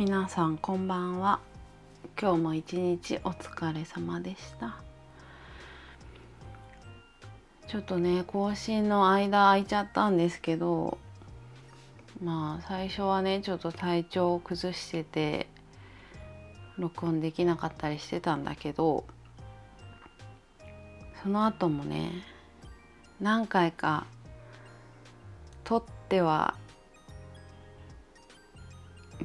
皆さんこんばんは。今日も一日お疲れ様でした。ちょっとね更新の間空いちゃったんですけどまあ最初はねちょっと体調を崩してて録音できなかったりしてたんだけどその後もね何回か撮っては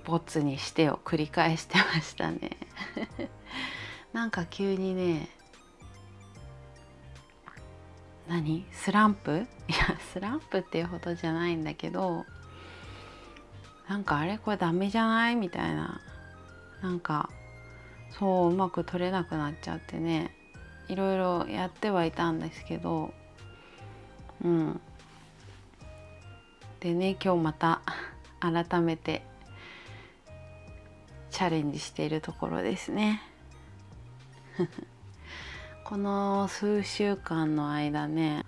ボツにしてを繰り返してましたね。なんか急にね何？スランプ？いやスランプっていうほどじゃないんだけどなんかあれ？これダメじゃない？みたいな。なんかそううまく取れなくなっちゃってね。いろいろやってはいたんですけどうん。でね今日また 改めてチャレンジしているところですね。この数週間の間ね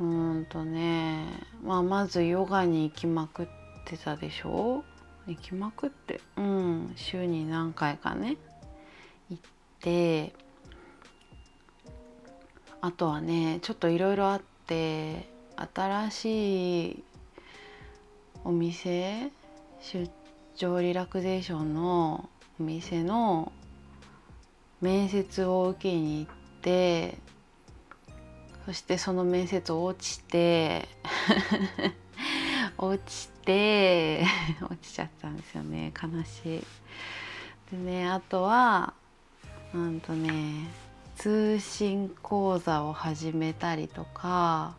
うんとね、まあ、まずヨガに行きまくってたでしょ？行きまくってうん週に何回かね行ってあとはねちょっといろいろあって新しいお店出張リラクゼーションのお店の面接を受けに行ってそしてその面接落ちて 落ちて 落ちちゃったんですよね悲しい。でねあとはうんとね通信講座を始めたりとか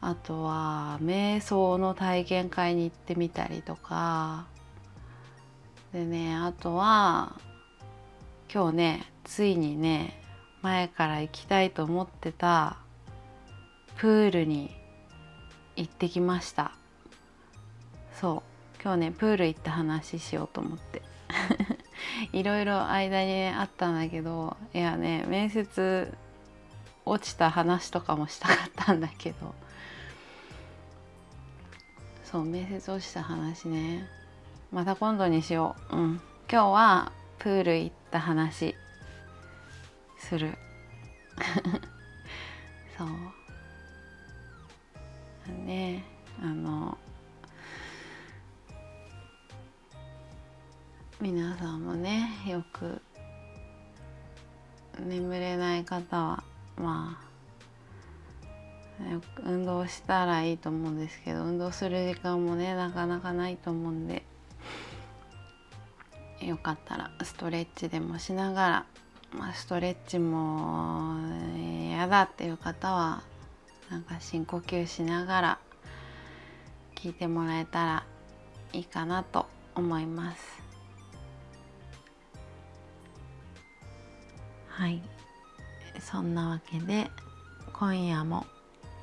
あとは瞑想の体験会に行ってみたりとかでねあとは今日ねついにね前から行きたいと思ってたプールに行ってきました。そう。今日ねプール行った話しようと思って。いろいろ間に、ね、あったんだけどいやね面接落ちた話とかもしたかったんだけど。そう面接落ちた話ね。また今度にしよう。うん。今日はプール行った話する。そう。ねあの皆さんもねよく眠れない方はまあよく運動したらいいと思うんですけど運動する時間もねなかなかないと思うんで。よかったらストレッチでもしながら、まあ、ストレッチも嫌だっていう方はなんか深呼吸しながら聞いてもらえたらいいかなと思います。はいそんなわけで今夜も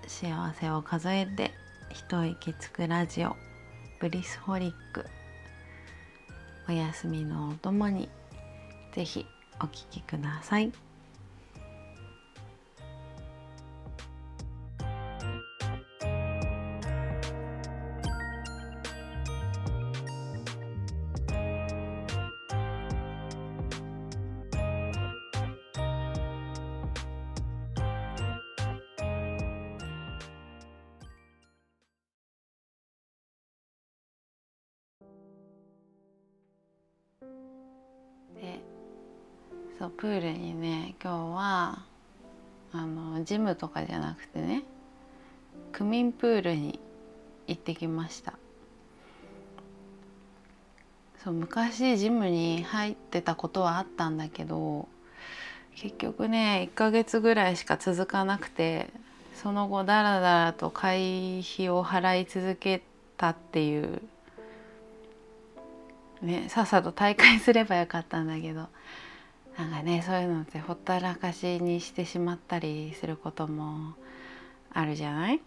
幸せを数えて一息つくラジオブリスホリックお休みのお供にぜひお聴きください。ジムとかじゃなくてね区民プールに行ってきました。そう昔ジムに入ってたことはあったんだけど結局ね1ヶ月ぐらいしか続かなくてその後だらだらと会費を払い続けたっていうね、さっさと大会すればよかったんだけどなんかねそういうのってほったらかしにしてしまったりすることもあるじゃない？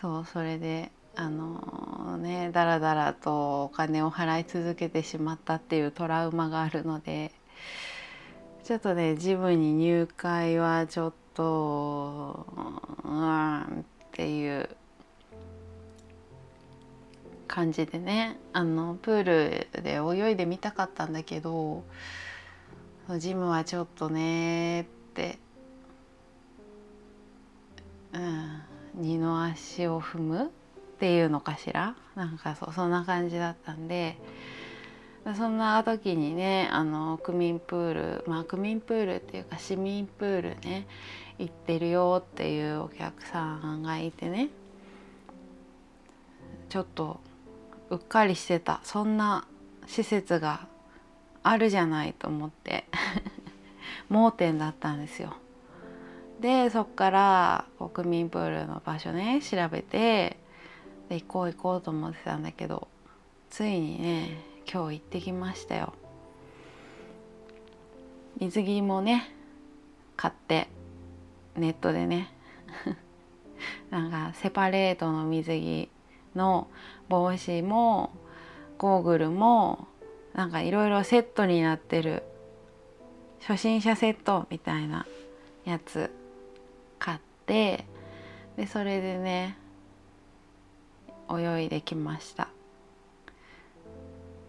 そうそれであのねだらだらとお金を払い続けてしまったっていうトラウマがあるのでちょっとねジムに入会はちょっとうんっていう感じでねあのプールで泳いでみたかったんだけどジムはちょっとねって。うん。二の足を踏むっていうのかしら？なんかそうそんな感じだったんで。そんな時にねあの区民プールまあ区民プールっていうか市民プールね行ってるよっていうお客さんがいてね。ちょっとうっかりしてた。そんな施設があるじゃないと思って 盲点だったんですよ。でそっから国民プールの場所ね調べてで行こう行こうと思ってたんだけどついにね今日行ってきましたよ。水着もね買ってネットでね なんかセパレートの水着の帽子もゴーグルもなんかいろいろセットになってる。初心者セットみたいなやつ買ってでそれでね泳いできました、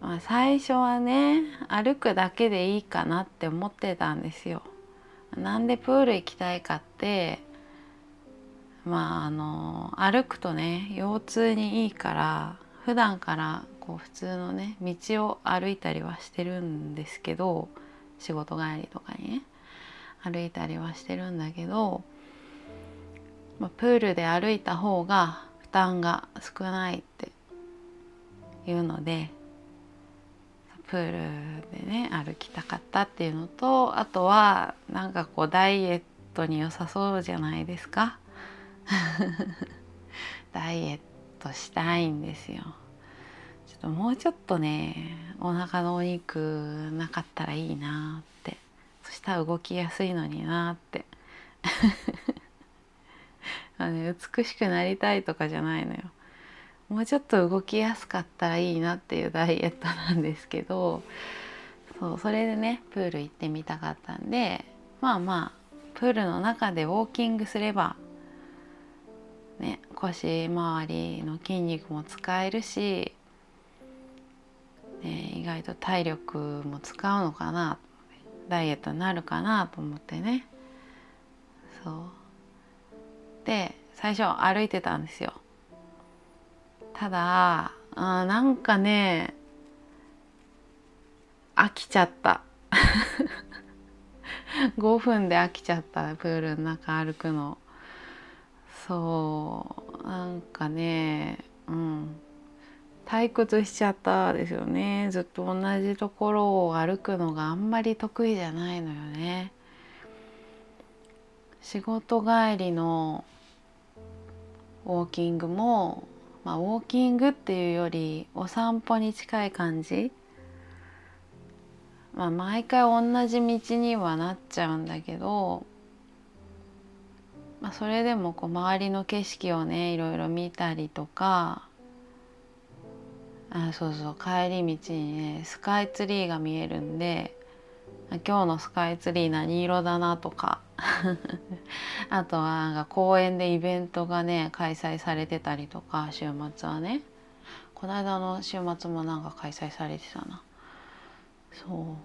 まあ、最初はね歩くだけでいいかなって思ってたんですよ。なんでプール行きたいかってまああの歩くとね腰痛にいいから普段からこう普通のね道を歩いたりはしてるんですけど仕事帰りとかにね。歩いたりはしてるんだけど、まあ、プールで歩いた方が負担が少ないっていうのでプールでね歩きたかったっていうのとあとはなんかこうダイエットに良さそうじゃないですか。ダイエットしたいんですよ。もうちょっとねお腹のお肉なかったらいいなって。そしたら動きやすいのになって。あの、ね、美しくなりたいとかじゃないのよ。もうちょっと動きやすかったらいいなっていうダイエットなんですけどそうそれでねプール行ってみたかったんでまあまあプールの中でウォーキングすればね、腰周りの筋肉も使えるし、ね、意外と体力も使うのかなダイエットになるかなと思ってね。そう。で最初歩いてたんですよ。ただあなんかね飽きちゃった。5分で飽きちゃったプールの中歩くの。そう。なんかねうん。退屈しちゃったですよね。ずっと同じところを歩くのがあんまり得意じゃないのよね。仕事帰りのウォーキングも、まあ、ウォーキングっていうよりお散歩に近い感じ。まあ毎回同じ道にはなっちゃうんだけどまあ、それでもこう周りの景色をねいろいろ見たりとかあそうそう。帰り道にねスカイツリーが見えるんで今日のスカイツリー何色だなとか。あとはなんか公園でイベントがね開催されてたりとか週末はね。この間の週末もなんか開催されてたな。そ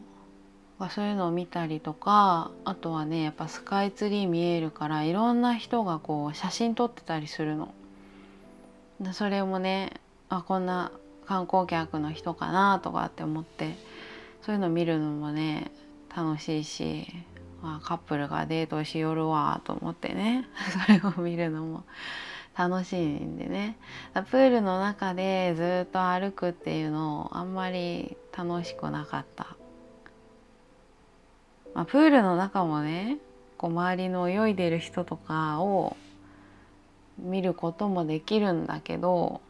う。そういうのを見たりとかあとはねやっぱスカイツリー見えるからいろんな人がこう写真撮ってたりするの。それもねあこんな観光客の人かなとかって思ってそういうの見るのもね楽しいし、あ、カップルがデートしよるわと思ってね それを見るのも楽しいんでね。プールの中でずっと歩くっていうのをあんまり楽しくなかった。まあ、プールの中もねこう周りの泳いでる人とかを見ることもできるんだけど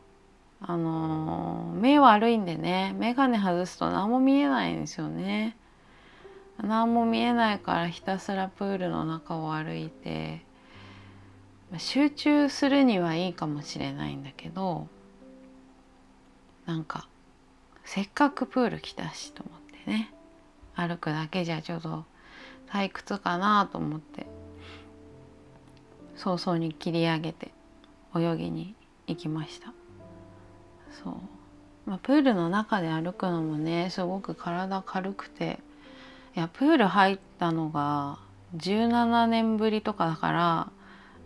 あの、目悪いんでね眼鏡外すと何も見えないんですよね。何も見えないからひたすらプールの中を歩いて集中するにはいいかもしれないんだけどなんかせっかくプール来たしと思ってね歩くだけじゃちょっと退屈かなと思って早々に切り上げて泳ぎに行きましたそう。まあ、プールの中で歩くのもねすごく体軽くて。いやプール入ったのが17年ぶりとかだから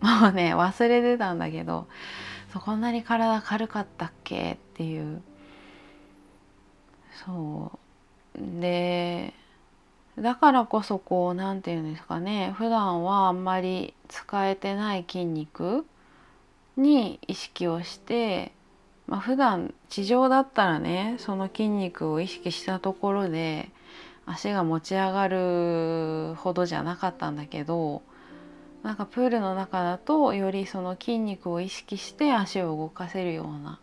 もうね忘れてたんだけどそこんなに体軽かったっけっていう。そう。でだからこそこう何て言うんですかね普段はあんまり使えてない筋肉に意識をして、まあ、普段地上だったらねその筋肉を意識したところで足が持ち上がるほどじゃなかったんだけどなんかプールの中だとよりその筋肉を意識して足を動かせるような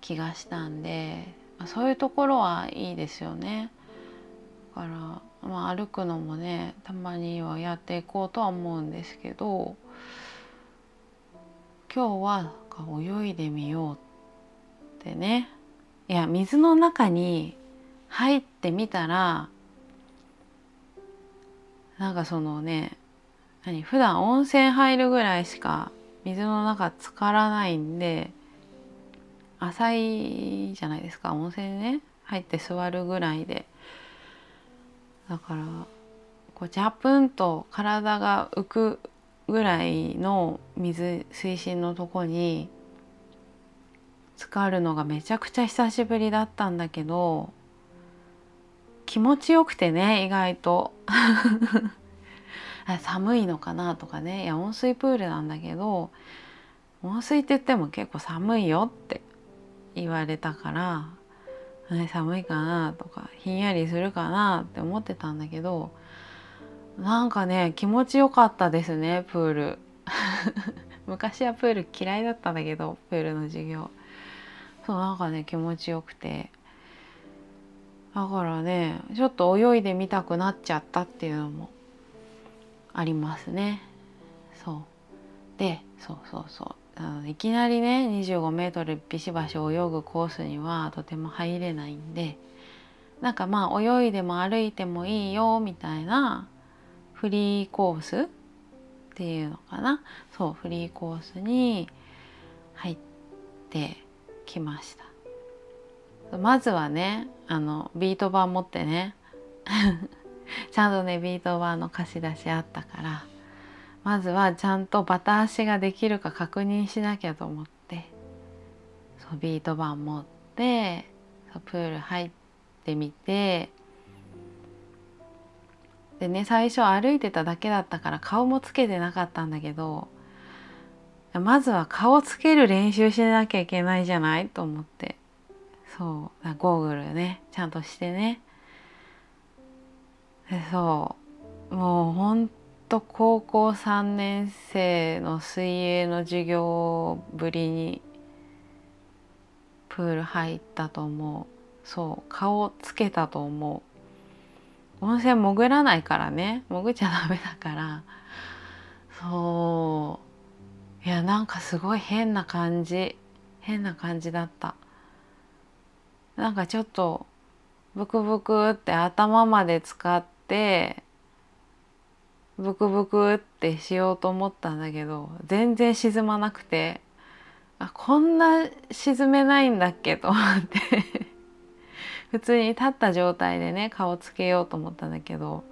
気がしたんであそういうところはいいですよね。だから、まあ、歩くのもねたまにはやっていこうとは思うんですけど今日は泳いでみようってねいや水の中に入ってみたらなんかそのね何普段温泉入るぐらいしか水の中浸からないんで浅いじゃないですか温泉ね入って座るぐらいで。だからこうジャプンと体が浮くぐらいの水水深のとこに浸かるのがめちゃくちゃ久しぶりだったんだけど気持ちよくてね意外と。寒いのかなとかね。いや温水プールなんだけど温水って言っても結構寒いよって言われたから寒いかなとかひんやりするかなって思ってたんだけどなんかね気持ちよかったですねプール。昔はプール嫌いだったんだけどプールの授業。そうなんかね気持ちよくて。だからねちょっと泳いでみたくなっちゃったっていうのもありますね。そう。でそうそうそう。あのいきなりね25メートルビシバシ泳ぐコースにはとても入れないんでなんかまあ泳いでも歩いてもいいよみたいなフリーコースっていうのかな。そうフリーコースに入ってきました。まずはねあのビート板持ってね ちゃんとねビート板の貸し出しあったからまずはちゃんとバタ足ができるか確認しなきゃと思ってそうビート板持ってプール入ってみてでね最初歩いてただけだったから顔もつけてなかったんだけどまずは顔つける練習しなきゃいけないじゃないと思って。そう。ゴーグルね。ちゃんとしてね。でそう。もうほんと高校3年生の水泳の授業ぶりにプール入ったと思う。そう。顔つけたと思う。温泉潜らないからね。潜っちゃダメだから。そう。いやなんかすごい変な感じ。変な感じだった。なんかちょっとブクブクって頭まで使ってブクブクってしようと思ったんだけど全然沈まなくてあこんな沈めないんだっけと思って。普通に立った状態でね顔つけようと思ったんだけど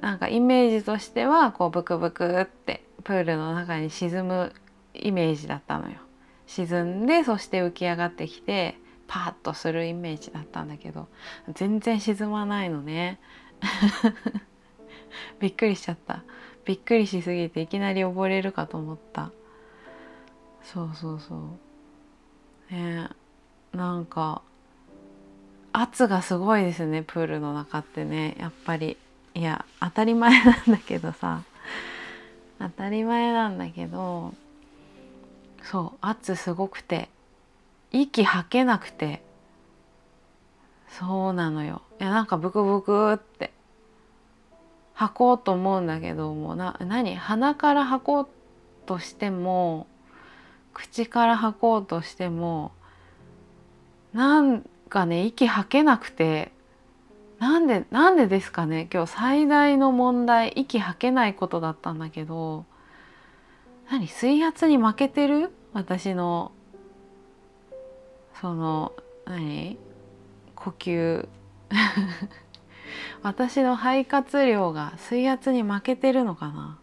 なんかイメージとしてはこうブクブクってプールの中に沈むイメージだったのよ。沈んでそして浮き上がってきてパッとするイメージだったんだけど全然沈まないのね。びっくりしちゃった。びっくりしすぎていきなり溺れるかと思った。そうそうそう。ねなんか圧がすごいですねプールの中ってね。やっぱり。いや当たり前なんだけどさ。当たり前なんだけどそう圧すごくて息吐けなくてそうなのよ。いやなんかブクブクって吐こうと思うんだけどもな何鼻から吐こうとしても口から吐こうとしてもなんかね息吐けなくてなんでなんでですかね。今日最大の問題息吐けないことだったんだけど何水圧に負けてる？私のその何？呼吸。私の肺活量が水圧に負けてるのかな？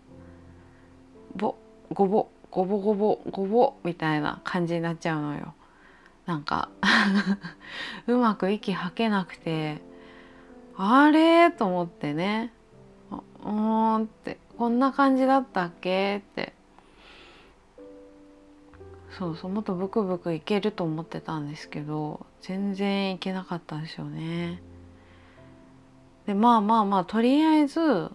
ぼごぼごぼごぼごぼみたいな感じになっちゃうのよ。なんか うまく息吐けなくてあれ？と思ってね。うんって。こんな感じだったっけ？って。そうそうもっとブクブクいけると思ってたんですけど全然いけなかったんですよね。でまあまあまあとりあえず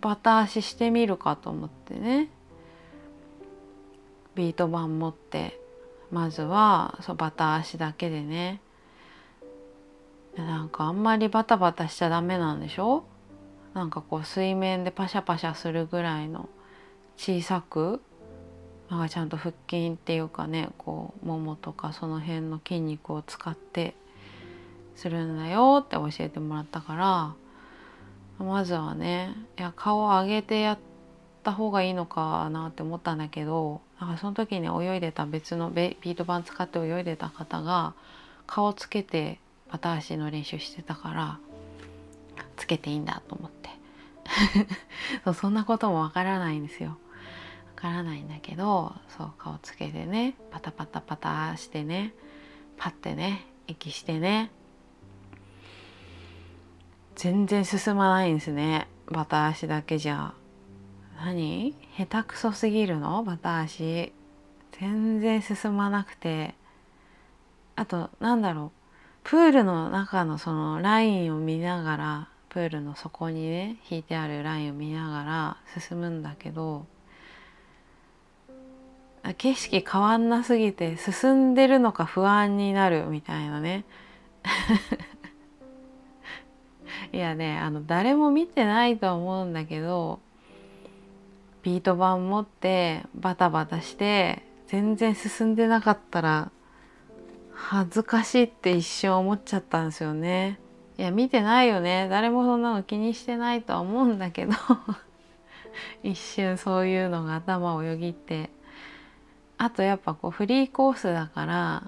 バタ足してみるかと思ってね。ビート板持って。まずはそうバタ足だけでね。なんかあんまりバタバタしちゃダメなんでしょ？なんかこう水面でパシャパシャするぐらいの小さくなんかちゃんと腹筋っていうかねこうももとかその辺の筋肉を使ってするんだよって教えてもらったからまずはねいや顔を上げてやった方がいいのかなって思ったんだけどなんかその時に泳いでた別のビート板使って泳いでた方が顔つけてバタ足の練習してたからつけていいんだと思って。そうそんなこともわからないんですよ。わからないんだけどそう顔つけてねパタパタパタしてねパッてね息してね。全然進まないんですねバタ足だけじゃ。何？下手くそすぎるの？バタ足。全然進まなくて。あとなんだろう。プールの中のそのラインを見ながらプールの底にね引いてあるラインを見ながら進むんだけど景色変わんなすぎて進んでるのか不安になるみたいなね。いやねあの誰も見てないと思うんだけどビート板持ってバタバタして全然進んでなかったら恥ずかしいって一瞬思っちゃったんですよね。いや見てないよね。誰もそんなの気にしてないとは思うんだけど。一瞬そういうのが頭をよぎって。あとやっぱこうフリーコースだから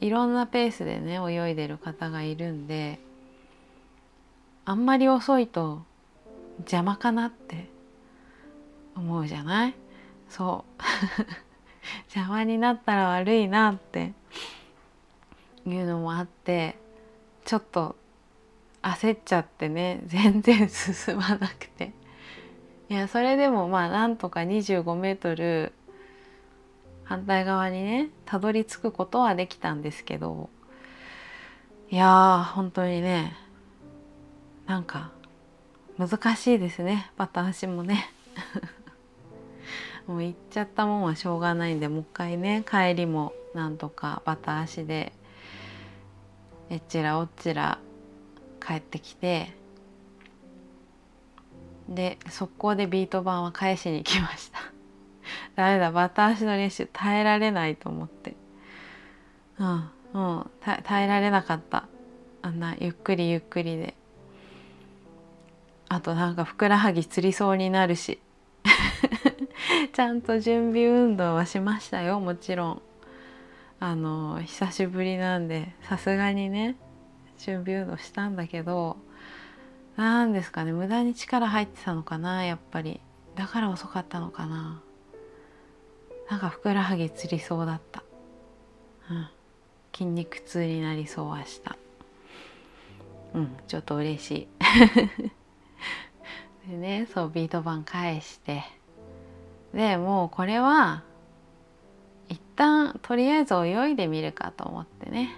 いろんなペースでね泳いでる方がいるんであんまり遅いと邪魔かなって思うじゃない？そう。邪魔になったら悪いなっていうのもあってちょっと焦っちゃってね 全然進まなくて。いやそれでもまあなんとか25メートル反対側にねたどり着くことはできたんですけどいやー本当にねなんか難しいですね。バタ足もね。もう行っちゃったもんはしょうがないんでもう一回ね帰りもなんとかバタ足でえっちらおっちら帰ってきてで速攻でビート板は返しに来ました。ダメだバタ足の練習耐えられないと思って。うんう耐えられなかった。あんなゆっくりゆっくりで。あとなんかふくらはぎつりそうになるし。ちゃんと準備運動はしましたよもちろん。あの久しぶりなんでさすがにね準備運動したんだけどなんですかね無駄に力入ってたのかなやっぱり。だから遅かったのかな。なんかふくらはぎつりそうだった、うん、筋肉痛になりそうはした。うんちょっと嬉しい。でねそうビート板返して。でもうこれは一旦とりあえず泳いでみるかと思ってね。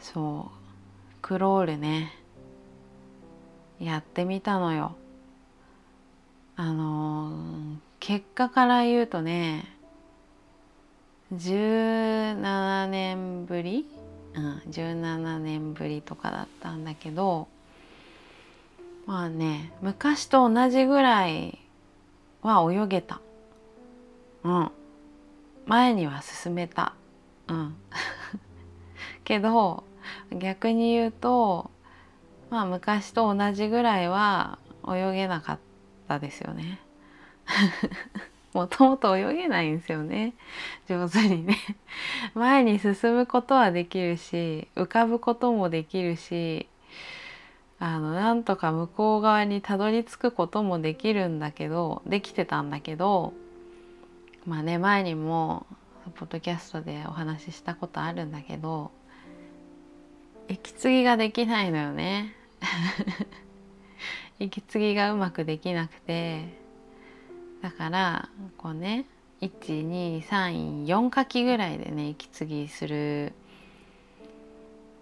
そう。クロールね。やってみたのよ。あの、結果から言うとね17年ぶり？うん17年ぶりとかだったんだけどまあね昔と同じぐらいは泳げた。うん。前には進めた。うん。けど逆に言うとまあ昔と同じぐらいは泳げなかったですよね。もともと泳げないんですよね。上手にね。前に進むことはできるし浮かぶこともできるしあのなんとか向こう側にたどり着くこともできるんだけどできてたんだけどまあね前にもポッドキャストでお話ししたことあるんだけど息継ぎができないのよね。息継ぎがうまくできなくてだからこうね1234書きぐらいでね息継ぎする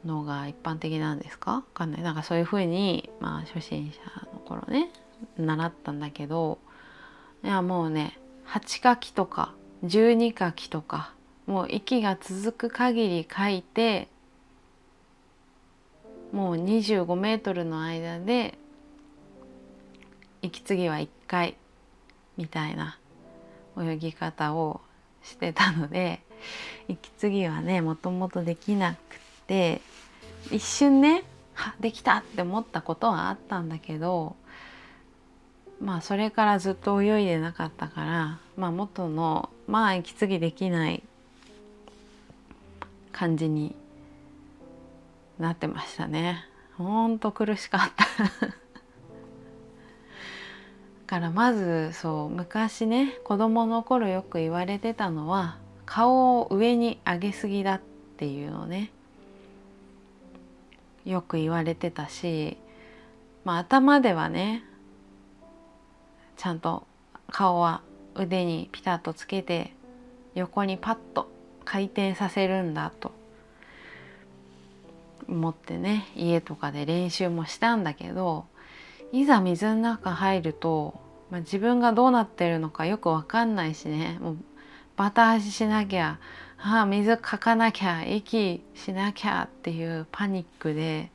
のが一般的なんですか？わかんない。なんかそういうふうにまあ初心者の頃ね習ったんだけどいやもうね8書きとか12書きとかもう息が続く限り書いてもう25メートルの間で息継ぎは1回みたいな泳ぎ方をしてたので息継ぎはねもともとできなくて一瞬ねはできたって思ったことはあったんだけどまあそれからずっと泳いでなかったからまあ元のまあ息継ぎできない感じになってましたね。ほんと苦しかった。だからまずそう昔ね子供の頃よく言われてたのは顔を上に上げすぎだっていうのねよく言われてたし、まあ、頭ではねちゃんと顔は腕にピタッとつけて横にパッと回転させるんだと思ってね家とかで練習もしたんだけどいざ水の中入ると、まあ、自分がどうなってるのかよく分かんないしね。もうバタ足しなきゃああ水かかなきゃ息しなきゃっていうパニックで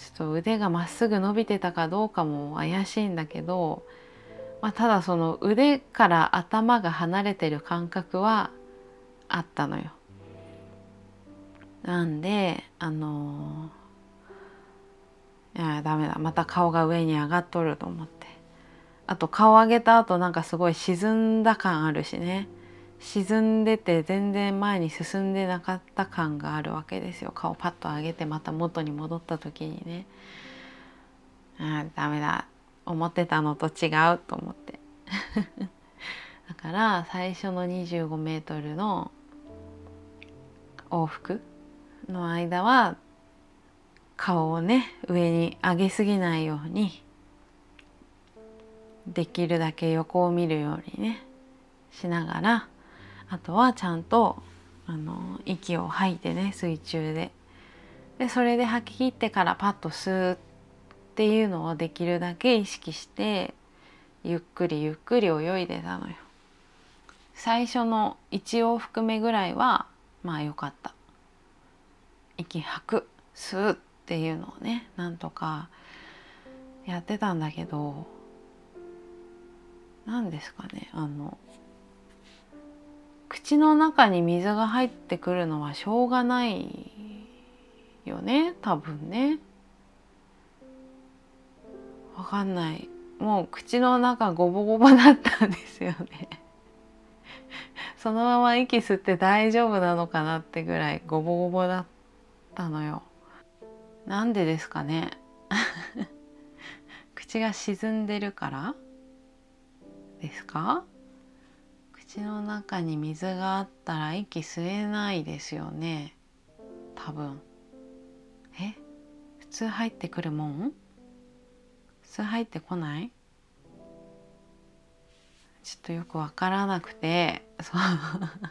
ちょっと腕がまっすぐ伸びてたかどうかも怪しいんだけど、まあ、ただその腕から頭が離れてる感覚はあったのよ。なんであのいやダメだ。また顔が上に上がっとると思って。あと顔上げた後なんかすごい沈んだ感あるしね。沈んでて全然前に進んでなかった感があるわけですよ。顔パッと上げてまた元に戻った時にね。あダメだ。思ってたのと違うと思って。だから最初の25メートルの往復の間は顔をね上に上げすぎないようにできるだけ横を見るようにねしながらあとはちゃんとあの息を吐いてね水中で。でそれで吐き切ってからパッと吸うっていうのをできるだけ意識してゆっくりゆっくり泳いでたのよ。最初の1往復目ぐらいはまあ良かった。息吐く。吸うっていうのをねなんとかやってたんだけど何ですかねあの口の中に水が入ってくるのはしょうがないよね多分ね。わかんない。もう口の中ゴボゴボだったんですよね。そのまま息吸って大丈夫なのかなってぐらいゴボゴボだったのよ。なんでですかね。口が沈んでるからですか？口の中に水があったら息吸えないですよね。多分。え？普通入ってくるもん？普通入ってこない？ちょっとよくわからなくて。そう。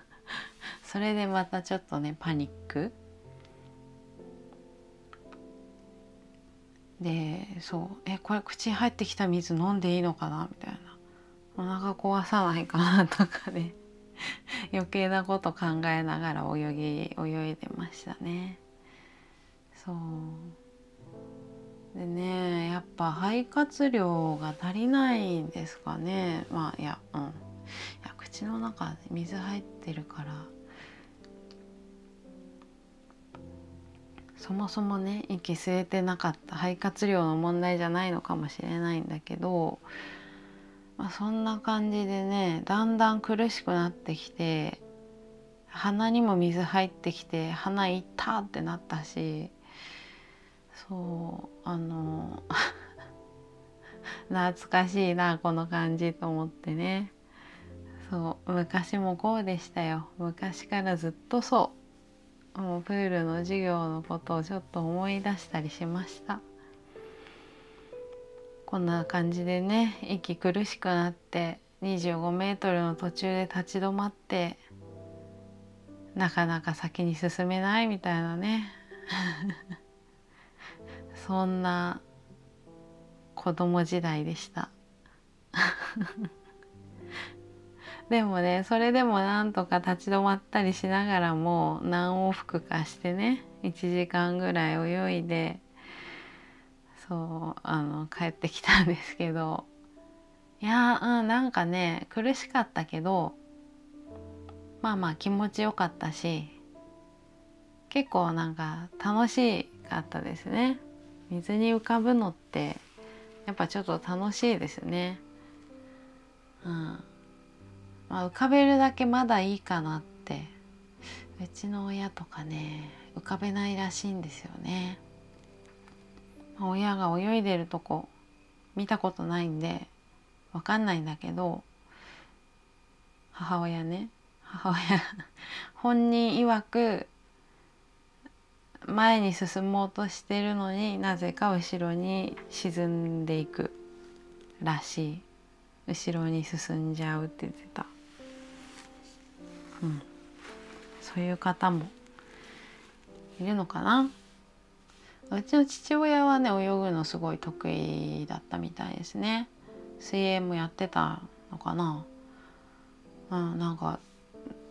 それでまたちょっとねパニック。でそう。えこれ口入ってきた水飲んでいいのかな？みたいな。お腹壊さないかなとかね。余計なこと考えながら泳ぎ泳いでましたね。そう。でねやっぱ肺活量が足りないんですかね。まあいやうん。いや口の中水入ってるから。そもそもね息吸えてなかった肺活量の問題じゃないのかもしれないんだけどまあ、そんな感じでねだんだん苦しくなってきて鼻にも水入ってきて鼻いったってなったしそうあの 懐かしいなこの感じと思ってね。そう昔もこうでしたよ。昔からずっとそう。もうプールの授業のことをちょっと思い出したりしました。こんな感じでね息苦しくなって25メートルの途中で立ち止まってなかなか先に進めないみたいなね。そんな子供時代でした。でもねそれでもなんとか立ち止まったりしながらも何往復かしてね1時間ぐらい泳いでそうあの帰ってきたんですけど。いやうんなんかね苦しかったけどまあまあ気持ちよかったし結構なんか楽しかったですね。水に浮かぶのってやっぱちょっと楽しいですね。うん。まあ、浮かべるだけまだいいかなって。うちの親とかね浮かべないらしいんですよね。親が泳いでるとこ見たことないんでわかんないんだけど母親ね母親本人曰く前に進もうとしてるのになぜか後ろに沈んでいくらしい。後ろに進んじゃうって言ってた。うん、そういう方もいるのかな？うちの父親はね泳ぐのすごい得意だったみたいですね。水泳もやってたのかな。うんなんか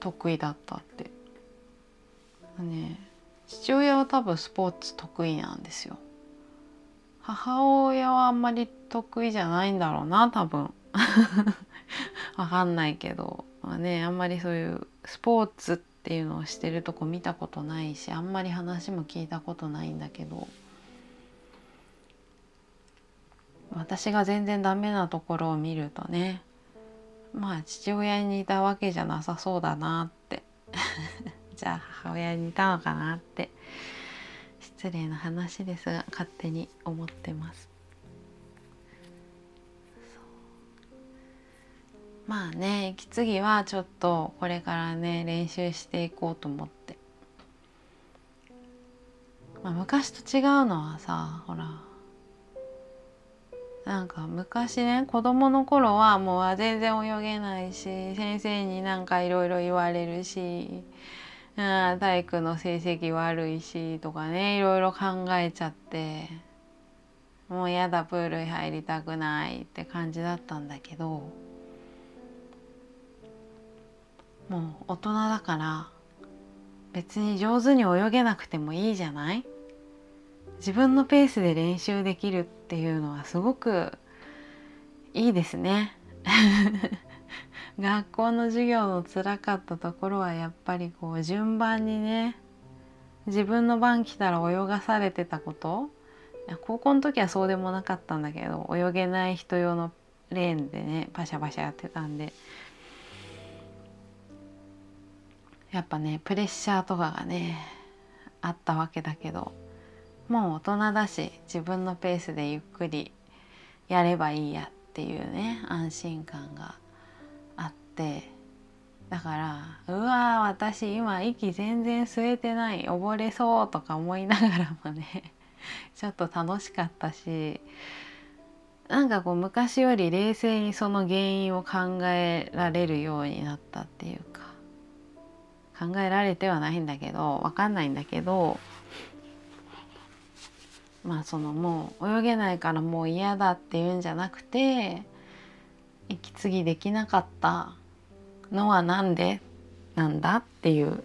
得意だったって。ね父親は多分スポーツ得意なんですよ。母親はあんまり得意じゃないんだろうな多分。わかんないけど。まあねあんまりそういうスポーツってていうのをしてるとこ見たことないしあんまり話も聞いたことないんだけど私が全然ダメなところを見るとねまあ父親に似たわけじゃなさそうだなって じゃあ母親に似たのかなって失礼な話ですが勝手に思ってます。まあね息継ぎはちょっとこれからね練習していこうと思って、まあ、昔と違うのはさほらなんか昔ね子供の頃はもう全然泳げないし先生になんかいろいろ言われるし、うん、体育の成績悪いしとかねいろいろ考えちゃってもうやだプール入りたくないって感じだったんだけど。もう大人だから別に上手に泳げなくてもいいじゃない？自分のペースで練習できるっていうのはすごくいいですね。学校の授業のつらかったところはやっぱりこう順番にね自分の番来たら泳がされてたこと。高校の時はそうでもなかったんだけど泳げない人用のレーンでねパシャパシャやってたんでやっぱねプレッシャーとかがねあったわけだけどもう大人だし自分のペースでゆっくりやればいいやっていうね安心感があってだからうわ私今息全然吸えてない溺れそうとか思いながらもねちょっと楽しかったしなんかこう昔より冷静にその原因を考えられるようになったっていうか考えられてはないんだけど分かんないんだけどまあそのもう泳げないからもう嫌だっていうんじゃなくて息継ぎできなかったのは何でなんだっていう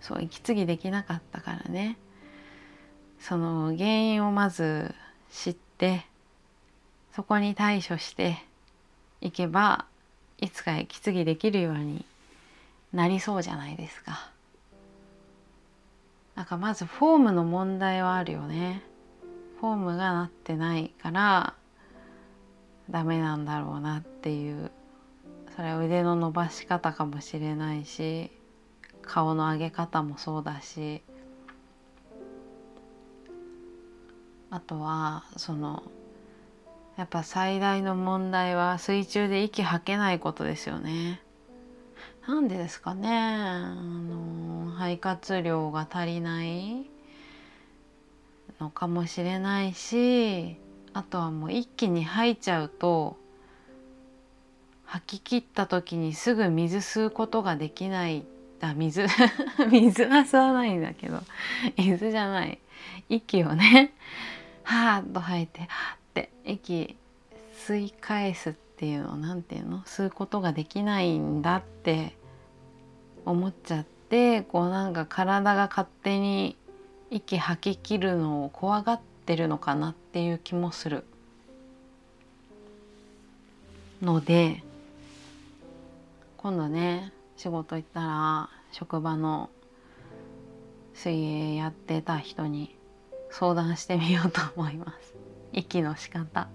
そう息継ぎできなかったからね。その原因をまず知ってそこに対処していけばいつか息継ぎできるようになりそうじゃないですか。なんかまずフォームの問題はあるよね。フォームがなってないからダメなんだろうなっていうそれは腕の伸ばし方かもしれないし顔の上げ方もそうだしあとはそのやっぱ最大の問題は水中で息吐けないことですよね。なんでですかね。あの肺活量が足りないのかもしれないしあとはもう一気に吐いちゃうと吐き切った時にすぐ水吸うことができない。あ水 水は吸わないんだけど水じゃない。息をねはーっと吐いてはーって息吸い返すってていうの何て言うの吸うことができないんだって思っちゃってこうなんか体が勝手に息吐き切るのを怖がってるのかなっていう気もする。ので今度ね仕事行ったら職場の水泳やってた人に相談してみようと思います。息の仕方。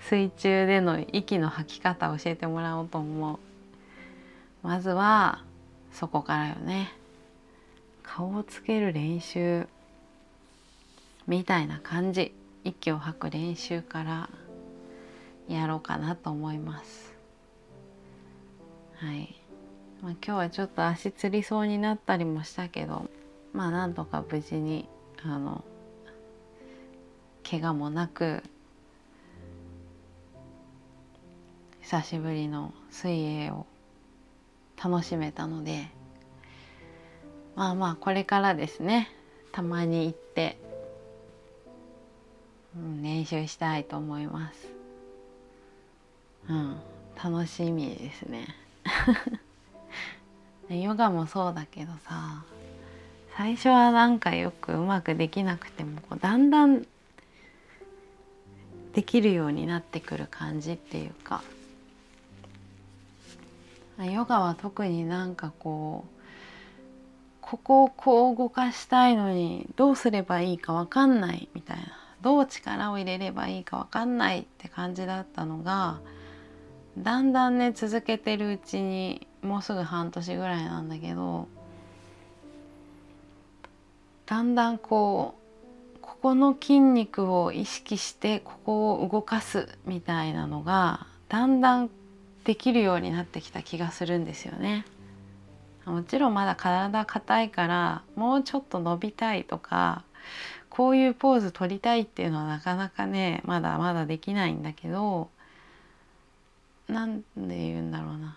水中での息の吐き方教えてもらおうと思う。まずはそこからよね。顔をつける練習。みたいな感じ。息を吐く練習からやろうかなと思います。はい、まあ、今日はちょっと足つりそうになったりもしたけどまあなんとか無事にあの怪我もなく久しぶりの水泳を楽しめたのでまあまあこれからですねたまに行って、うん、練習したいと思います。うん、楽しみですね。ヨガもそうだけどさ最初はなんかよくうまくできなくてもこうだんだんできるようになってくる感じっていうかヨガは特になんかこうここをこう動かしたいのにどうすればいいか分かんないみたいなどう力を入れればいいか分かんないって感じだったのがだんだんね続けてるうちにもうすぐ半年ぐらいなんだけどだんだんこうここの筋肉を意識してここを動かすみたいなのがだんだんできるようになってきた気がするんですよね。もちろんまだ体硬いからもうちょっと伸びたいとかこういうポーズ取りたいっていうのはなかなかねまだまだできないんだけど何で言うんだろうな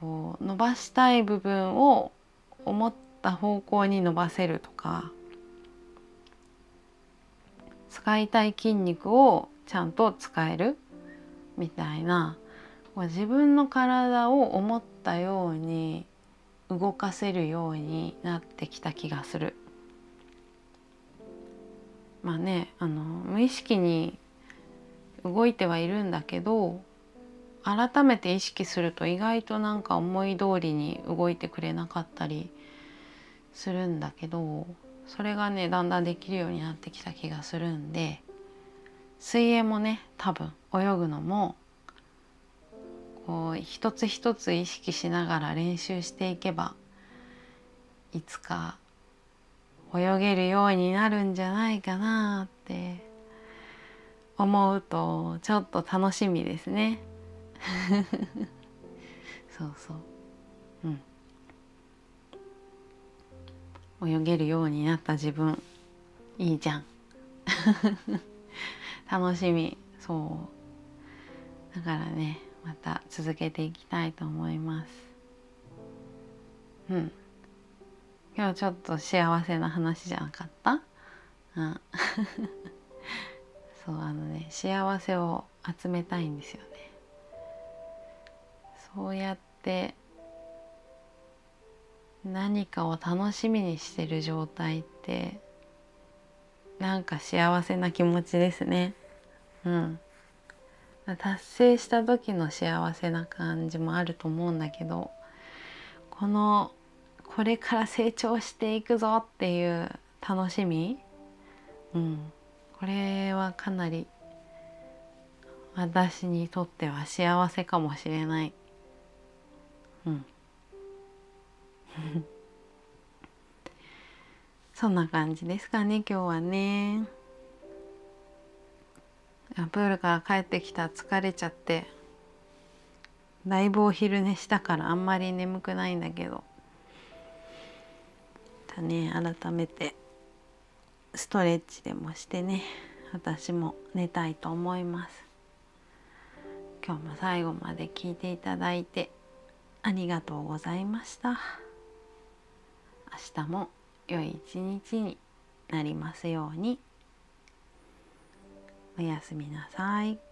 こう伸ばしたい部分を思った方向に伸ばせるとか使いたい筋肉をちゃんと使えるみたいな自分の体を思ったように動かせるようになってきた気がする。まあねあの無意識に動いてはいるんだけど改めて意識すると意外となんか思い通りに動いてくれなかったりするんだけどそれがねだんだんできるようになってきた気がするんで水泳もね多分泳ぐのもこう一つ一つ意識しながら練習していけばいつか泳げるようになるんじゃないかなって思うとちょっと楽しみですね。そうそう。うん。泳げるようになった自分いいじゃん。楽しみ。そう。だからねまた続けていきたいと思います。うん。今日ちょっと幸せな話じゃなかった？うん。そうあのね幸せを集めたいんですよね。そうやって何かを楽しみにしてる状態ってなんか幸せな気持ちですね。うん。達成した時の幸せな感じもあると思うんだけどこのこれから成長していくぞっていう楽しみ、うん、これはかなり私にとっては幸せかもしれない。うん。そんな感じですかね今日はね。プールから帰ってきた疲れちゃってだいぶお昼寝したからあんまり眠くないんだけどだね改めてストレッチでもしてね私も寝たいと思います。今日も最後まで聞いていただいてありがとうございました。明日も良い一日になりますように。おやすみなさい。